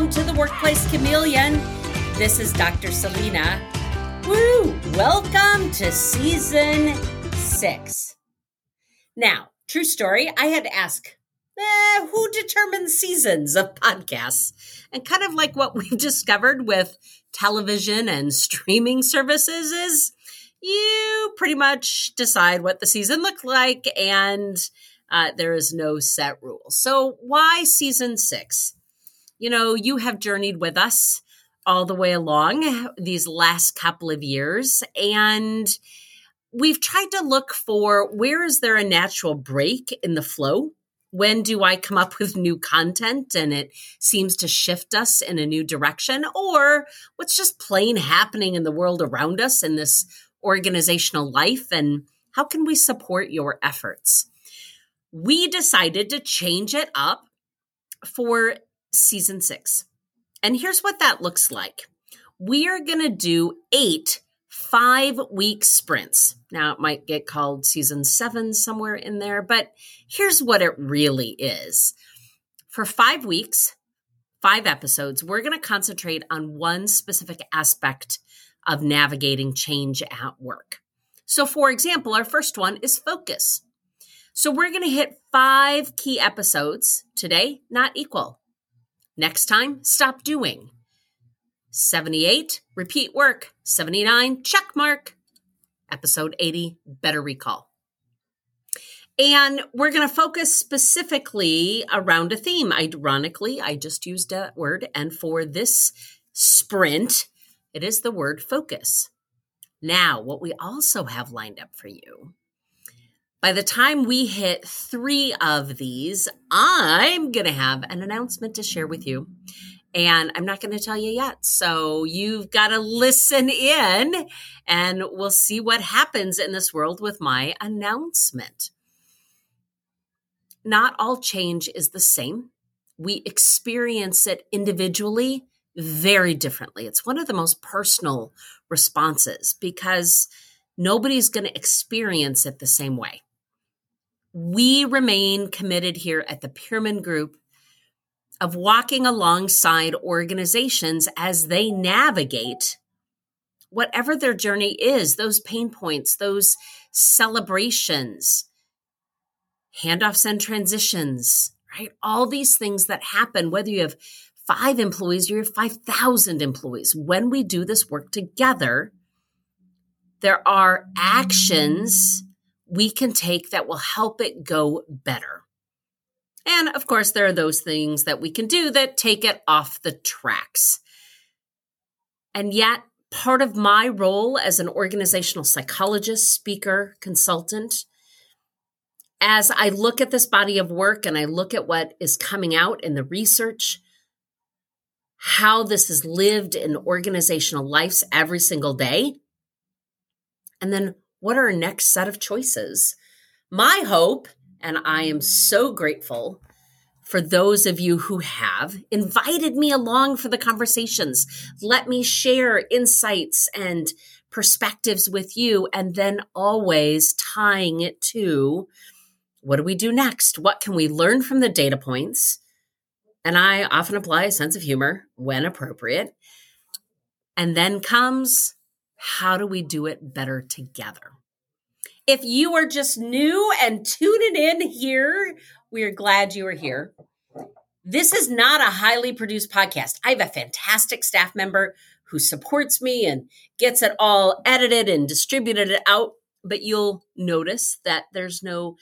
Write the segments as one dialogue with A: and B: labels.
A: Welcome to the Workplace Chameleon. This is Dr. Celina. Woo! Welcome to season six. Now, true story, I had to ask eh, who determines seasons of podcasts? And kind of like what we've discovered with television and streaming services is you pretty much decide what the season looked like and uh, there is no set rule. So, why season six? You know, you have journeyed with us all the way along these last couple of years, and we've tried to look for where is there a natural break in the flow? When do I come up with new content and it seems to shift us in a new direction? Or what's just plain happening in the world around us in this organizational life? And how can we support your efforts? we decided to change it up for season six. And here's what that looks like we are going to do eight five week sprints. Now, it might get called season seven somewhere in there, but here's what it really is. For five weeks, five episodes, we're going to concentrate on one specific aspect of navigating change at work. So, for example, our first one is focus. So we're going to hit five key episodes today, not equal. Next time, stop doing. 78, repeat work. 79, check mark. Episode 80, better recall. And we're going to focus specifically around a theme. Ironically, I just used that word. And for this sprint, it is the word focus. Now, what we also have lined up for you by the time we hit three of these, I'm going to have an announcement to share with you. And I'm not going to tell you yet. So you've got to listen in and we'll see what happens in this world with my announcement. Not all change is the same. We experience it individually very differently. It's one of the most personal responses because nobody's going to experience it the same way we remain committed here at the Peerman Group of walking alongside organizations as they navigate whatever their journey is, those pain points, those celebrations, handoffs and transitions, right? All these things that happen, whether you have five employees or you have 5,000 employees. When we do this work together, there are actions we can take that will help it go better. And of course, there are those things that we can do that take it off the tracks. And yet, part of my role as an organizational psychologist, speaker, consultant, as I look at this body of work and I look at what is coming out in the research, how this is lived in organizational lives every single day, and then what are our next set of choices? My hope, and I am so grateful for those of you who have invited me along for the conversations. Let me share insights and perspectives with you, and then always tying it to what do we do next? What can we learn from the data points? And I often apply a sense of humor when appropriate. And then comes how do we do it better together? If you are just new and tuning in here, we are glad you are here. This is not a highly produced podcast. I have a fantastic staff member who supports me and gets it all edited and distributed out. But you'll notice that there's no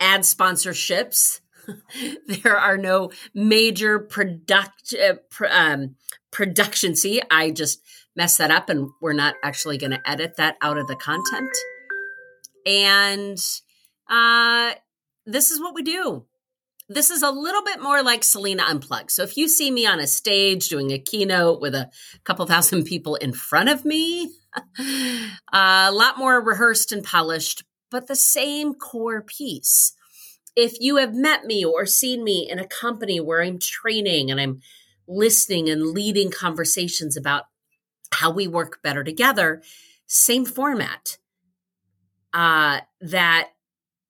A: ad sponsorships. there are no major product uh, pr- um, production. See, I just mess that up and we're not actually going to edit that out of the content. And uh, this is what we do. This is a little bit more like Celina Unplugged. So if you see me on a stage doing a keynote with a couple thousand people in front of me, a lot more rehearsed and polished, but the same core piece. If you have met me or seen me in a company where I'm training and I'm listening and leading conversations about how we work better together, same format. Uh, that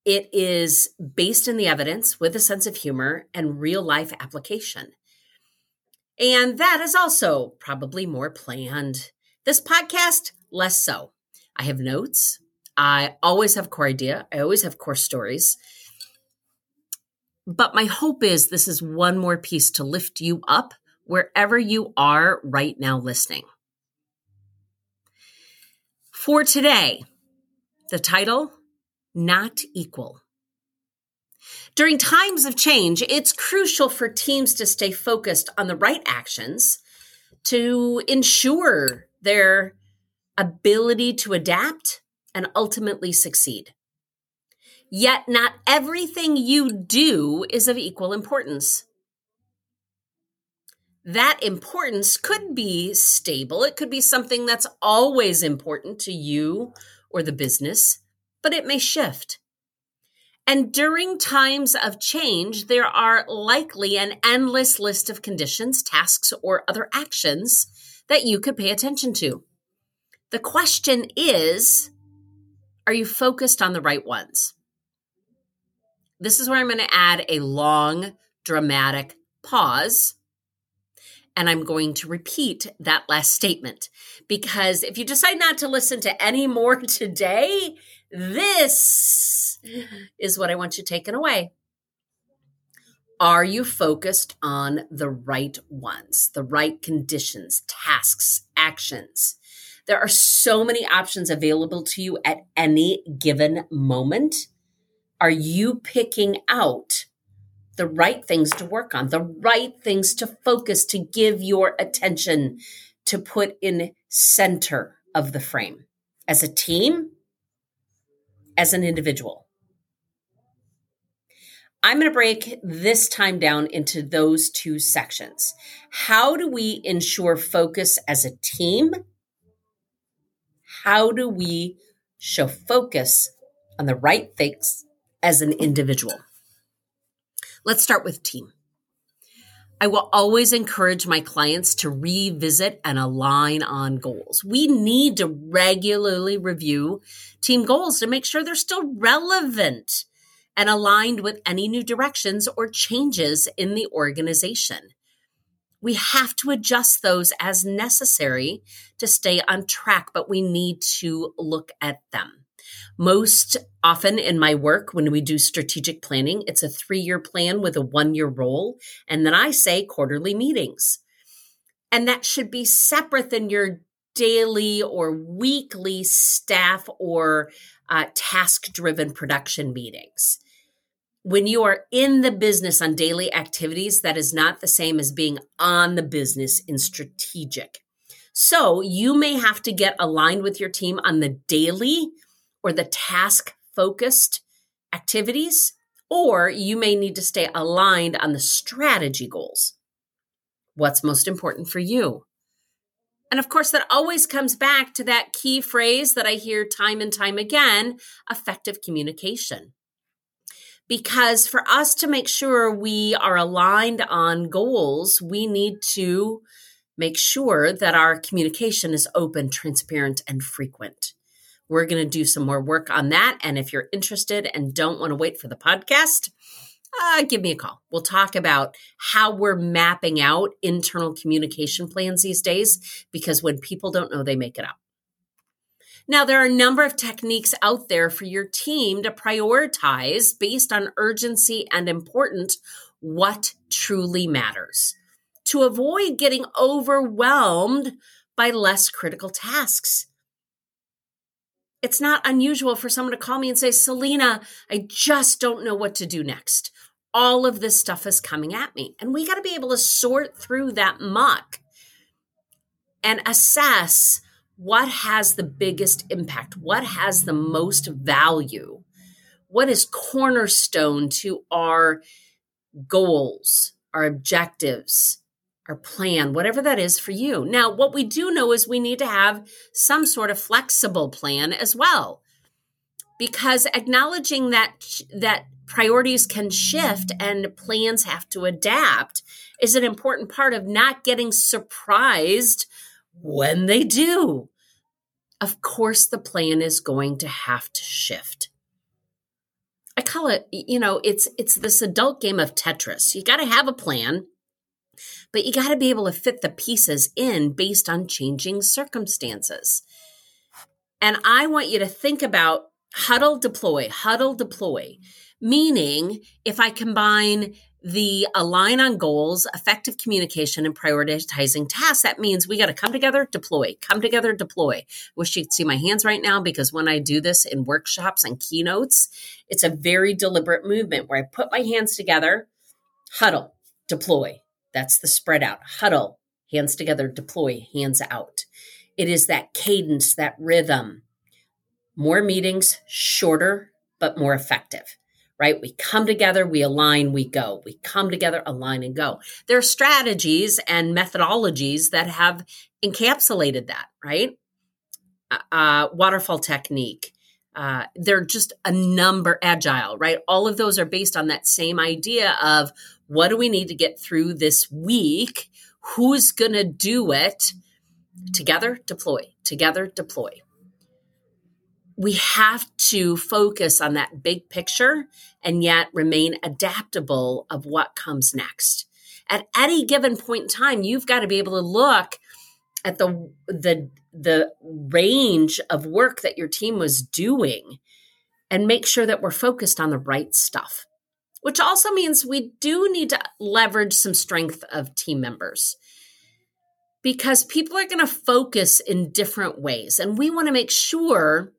A: it is based in the evidence with a sense of humor and real life application. And that is also probably more planned. This podcast, less so. I have notes. I always have core idea. I always have core stories. But my hope is this is one more piece to lift you up wherever you are right now listening. For today, the title, Not Equal. During times of change, it's crucial for teams to stay focused on the right actions to ensure their ability to adapt and ultimately succeed. Yet, not everything you do is of equal importance. That importance could be stable, it could be something that's always important to you or the business, but it may shift. And during times of change, there are likely an endless list of conditions, tasks, or other actions that you could pay attention to. The question is are you focused on the right ones? This is where I'm going to add a long, dramatic pause. And I'm going to repeat that last statement because if you decide not to listen to any more today, this is what I want you taken away. Are you focused on the right ones, the right conditions, tasks, actions? There are so many options available to you at any given moment. Are you picking out the right things to work on, the right things to focus, to give your attention, to put in center of the frame as a team, as an individual. I'm going to break this time down into those two sections. How do we ensure focus as a team? How do we show focus on the right things as an individual? Let's start with team. I will always encourage my clients to revisit and align on goals. We need to regularly review team goals to make sure they're still relevant and aligned with any new directions or changes in the organization. We have to adjust those as necessary to stay on track, but we need to look at them. Most often in my work, when we do strategic planning, it's a three year plan with a one year role. And then I say quarterly meetings. And that should be separate than your daily or weekly staff or uh, task driven production meetings. When you are in the business on daily activities, that is not the same as being on the business in strategic. So you may have to get aligned with your team on the daily or the task focused activities, or you may need to stay aligned on the strategy goals. What's most important for you? And of course, that always comes back to that key phrase that I hear time and time again effective communication. Because for us to make sure we are aligned on goals, we need to make sure that our communication is open, transparent, and frequent. We're going to do some more work on that. And if you're interested and don't want to wait for the podcast, uh, give me a call. We'll talk about how we're mapping out internal communication plans these days because when people don't know, they make it up. Now, there are a number of techniques out there for your team to prioritize based on urgency and importance what truly matters to avoid getting overwhelmed by less critical tasks it's not unusual for someone to call me and say, Celina, I just don't know what to do next. All of this stuff is coming at me. And we got to be able to sort through that muck and assess what has the biggest impact, what has the most value, what is cornerstone to our goals, our objectives, our plan, whatever that is for you. Now, what we do know is we need to have some sort of flexible plan as well. Because acknowledging that that priorities can shift and plans have to adapt is an important part of not getting surprised when they do. Of course the plan is going to have to shift. I call it, you know, it's it's this adult game of Tetris. You got to have a plan But you got to be able to fit the pieces in based on changing circumstances. And I want you to think about huddle, deploy, huddle, deploy. Meaning, if I combine the align on goals, effective communication, and prioritizing tasks, that means we got to come together, deploy, come together, deploy. Wish you could see my hands right now because when I do this in workshops and keynotes, it's a very deliberate movement where I put my hands together, huddle, deploy. That's the spread out. Huddle, hands together, deploy, hands out. It is that cadence, that rhythm. More meetings, shorter, but more effective right? We come together, we align, we go. We come together, align, and go. There are strategies and methodologies that have encapsulated that, right? Uh, uh, waterfall technique. Uh, they're just a number agile, right? All of those are based on that same idea of what do we need to get through this week? Who's going to do it? Together, deploy. Together, deploy we have to focus on that big picture and yet remain adaptable of what comes next. At any given point in time, you've got to be able to look at the the the range of work that your team was doing and make sure that we're focused on the right stuff. Which also means we do need to leverage some strength of team members because people are going to focus in different ways and we want to make sure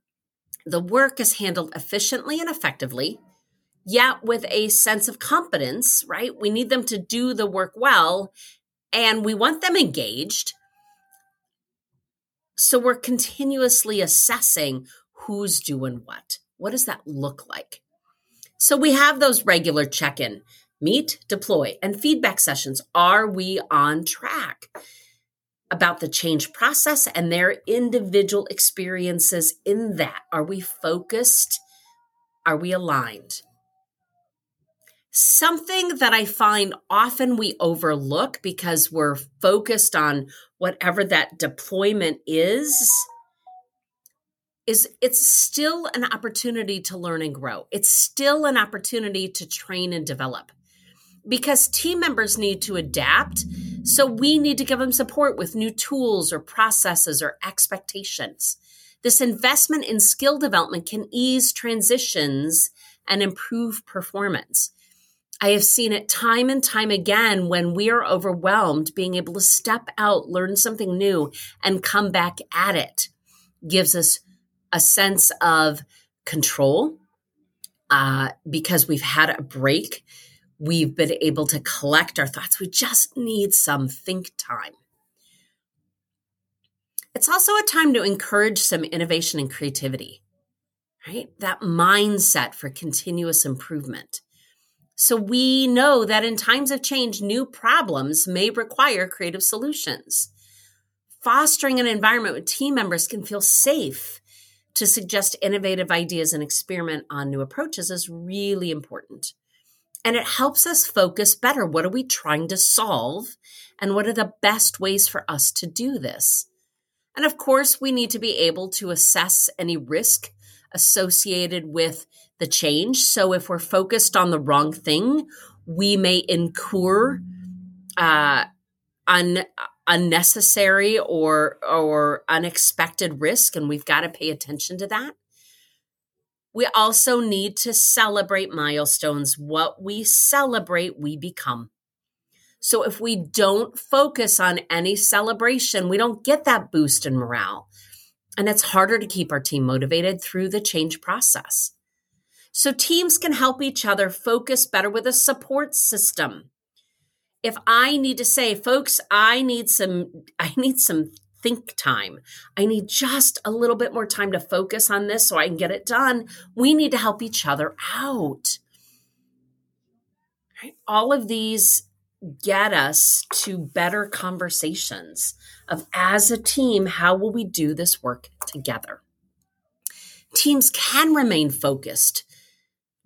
A: the work is handled efficiently and effectively, yet with a sense of competence, right? We need them to do the work well and we want them engaged. So we're continuously assessing who's doing what. What does that look like? So we have those regular check in, meet, deploy, and feedback sessions. Are we on track? about the change process and their individual experiences in that. Are we focused? Are we aligned? Something that I find often we overlook because we're focused on whatever that deployment is is it's still an opportunity to learn and grow. It's still an opportunity to train and develop because team members need to adapt. So we need to give them support with new tools or processes or expectations. This investment in skill development can ease transitions and improve performance. I have seen it time and time again when we are overwhelmed, being able to step out, learn something new, and come back at it gives us a sense of control uh, because we've had a break we've been able to collect our thoughts. We just need some think time. It's also a time to encourage some innovation and creativity, right? That mindset for continuous improvement. So we know that in times of change, new problems may require creative solutions. Fostering an environment where team members can feel safe to suggest innovative ideas and experiment on new approaches is really important. And it helps us focus better. What are we trying to solve? And what are the best ways for us to do this? And of course, we need to be able to assess any risk associated with the change. So if we're focused on the wrong thing, we may incur uh, un- unnecessary or or unexpected risk, and we've got to pay attention to that. We also need to celebrate milestones. What we celebrate, we become. So if we don't focus on any celebration, we don't get that boost in morale. And it's harder to keep our team motivated through the change process. So teams can help each other focus better with a support system. If I need to say, folks, I need some, I need some think time. I need just a little bit more time to focus on this so I can get it done. We need to help each other out. Right? All of these get us to better conversations of as a team, how will we do this work together? Teams can remain focused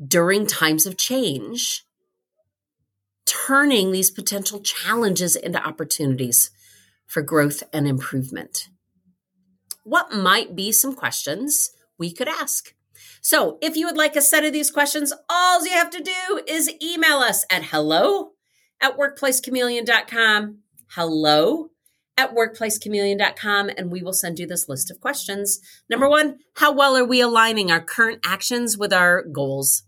A: during times of change, turning these potential challenges into opportunities for growth and improvement. What might be some questions we could ask? So, if you would like a set of these questions, all you have to do is email us at hello at workplacechameleon.com. Hello at workplacechameleon.com, and we will send you this list of questions. Number one, how well are we aligning our current actions with our goals?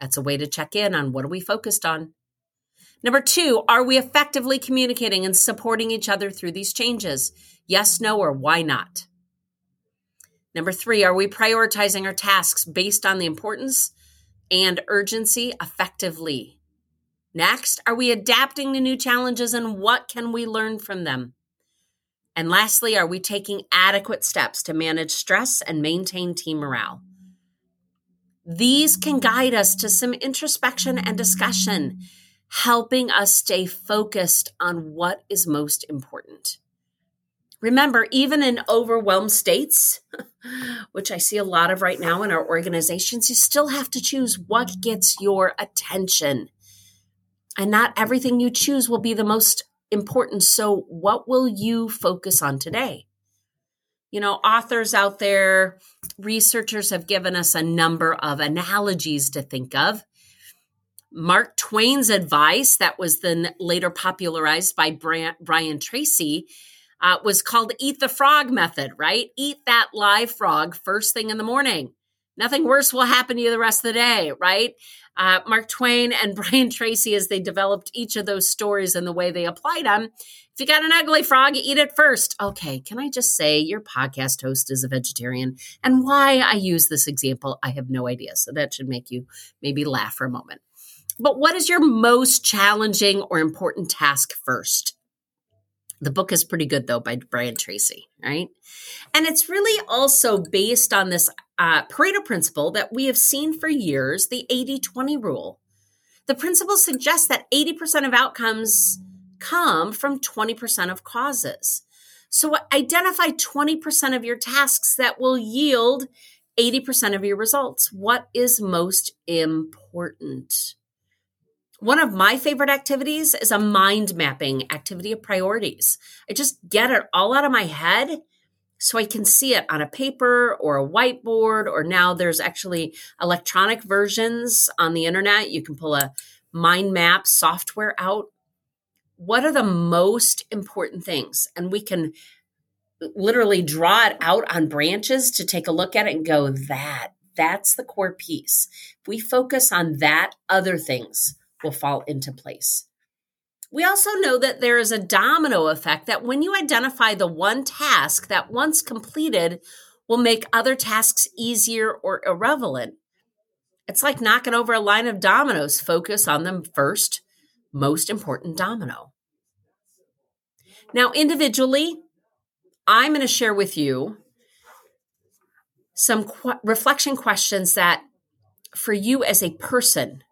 A: That's a way to check in on what are we focused on. Number two, are we effectively communicating and supporting each other through these changes? Yes, no, or why not? Number three, are we prioritizing our tasks based on the importance and urgency effectively? Next, are we adapting to new challenges and what can we learn from them? And lastly, are we taking adequate steps to manage stress and maintain team morale? These can guide us to some introspection and discussion, helping us stay focused on what is most important. Remember, even in overwhelmed states, which I see a lot of right now in our organizations, you still have to choose what gets your attention. And not everything you choose will be the most important. So, what will you focus on today? You know, authors out there, researchers have given us a number of analogies to think of. Mark Twain's advice, that was then later popularized by Brian Tracy, uh, was called Eat the Frog method, right? Eat that live frog first thing in the morning. Nothing worse will happen to you the rest of the day, right? Uh, Mark Twain and Brian Tracy, as they developed each of those stories and the way they applied them. If you got an ugly frog, eat it first. Okay, can I just say your podcast host is a vegetarian? And why I use this example, I have no idea. So that should make you maybe laugh for a moment. But what is your most challenging or important task first? The book is pretty good, though, by Brian Tracy, right? And it's really also based on this uh, Pareto principle that we have seen for years the 80 20 rule. The principle suggests that 80% of outcomes come from 20% of causes. So identify 20% of your tasks that will yield 80% of your results. What is most important? One of my favorite activities is a mind mapping activity of priorities. I just get it all out of my head so I can see it on a paper or a whiteboard, or now there's actually electronic versions on the internet. You can pull a mind map software out. What are the most important things? And we can literally draw it out on branches to take a look at it and go, that, that's the core piece. If we focus on that, other things will fall into place. We also know that there is a domino effect that when you identify the one task that once completed will make other tasks easier or irrelevant. It's like knocking over a line of dominoes. Focus on the first, most important domino. Now, individually, I'm going to share with you some qu- reflection questions that for you as a person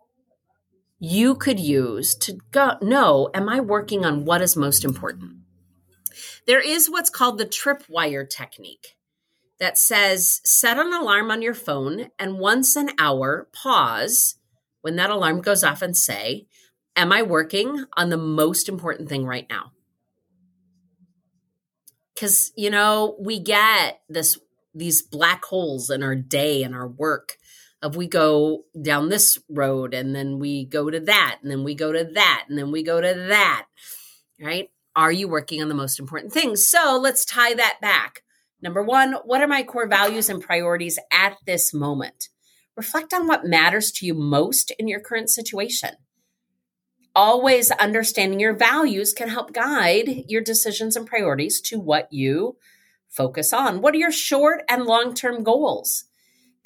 A: you could use to go, know am I working on what is most important? There is what's called the tripwire technique that says set an alarm on your phone and once an hour pause when that alarm goes off and say, Am I working on the most important thing right now? Because, you know, we get this these black holes in our day and our work of we go down this road and then we go to that and then we go to that and then we go to that right? Are you working on the most important things? So let's tie that back. Number one what are my core values and priorities at this moment? Reflect on what matters to you most in your current situation. Always understanding your values can help guide your decisions and priorities to what you focus on. What are your short and long term goals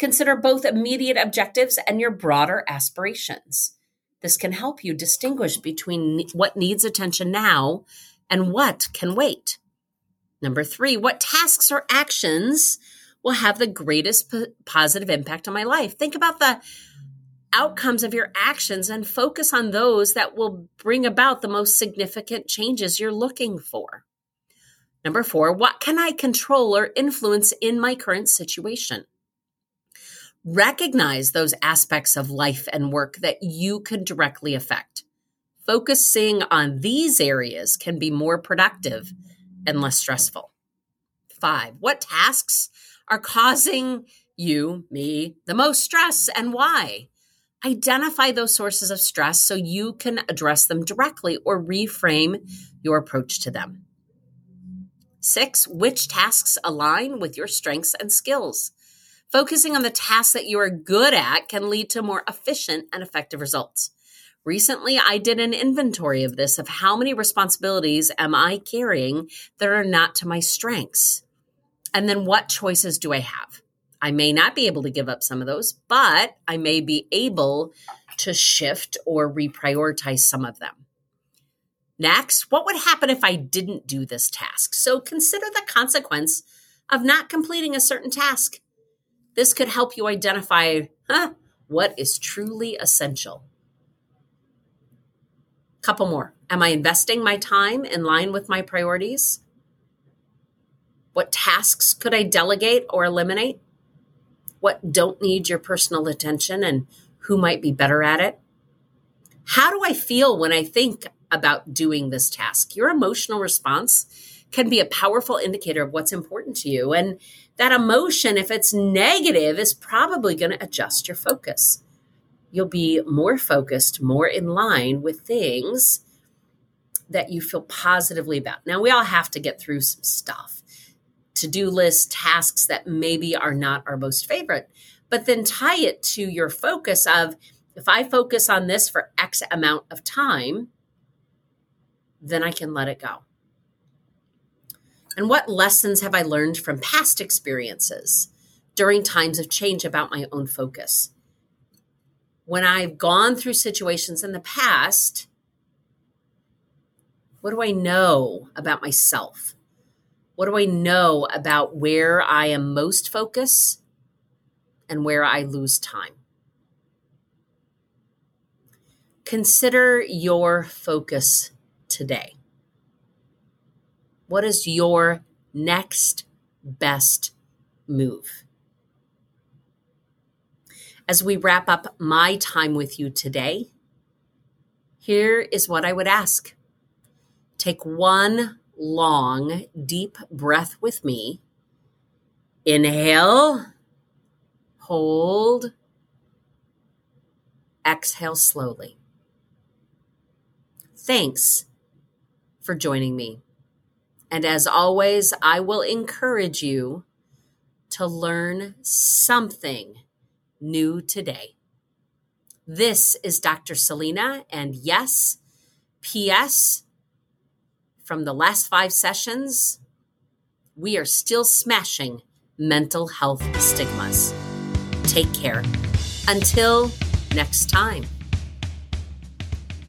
A: Consider both immediate objectives and your broader aspirations. This can help you distinguish between what needs attention now and what can wait. Number three, what tasks or actions will have the greatest p- positive impact on my life? Think about the outcomes of your actions and focus on those that will bring about the most significant changes you're looking for. Number four, what can I control or influence in my current situation? Recognize those aspects of life and work that you can directly affect. Focusing on these areas can be more productive and less stressful. Five, what tasks are causing you, me, the most stress and why? Identify those sources of stress so you can address them directly or reframe your approach to them. Six, which tasks align with your strengths and skills? Focusing on the tasks that you are good at can lead to more efficient and effective results. Recently, I did an inventory of this of how many responsibilities am I carrying that are not to my strengths? And then what choices do I have? I may not be able to give up some of those, but I may be able to shift or reprioritize some of them. Next, what would happen if I didn't do this task? So consider the consequence of not completing a certain task. This could help you identify huh, what is truly essential. Couple more. Am I investing my time in line with my priorities? What tasks could I delegate or eliminate? What don't need your personal attention and who might be better at it? How do I feel when I think about doing this task? Your emotional response can be a powerful indicator of what's important to you. And that emotion, if it's negative, is probably going to adjust your focus. You'll be more focused, more in line with things that you feel positively about. Now, we all have to get through some stuff to do list tasks that maybe are not our most favorite, but then tie it to your focus of if I focus on this for X amount of time, then I can let it go. And what lessons have I learned from past experiences during times of change about my own focus? When I've gone through situations in the past, what do I know about myself? What do I know about where I am most focused and where I lose time? Consider your focus today. What is your next best move? As we wrap up my time with you today, here is what I would ask. Take one long, deep breath with me. Inhale, hold, exhale slowly. Thanks for joining me. And as always, I will encourage you to learn something new today. This is Dr. Celina, and yes, P.S. From the last five sessions, we are still smashing mental health stigmas. Take care. Until next time.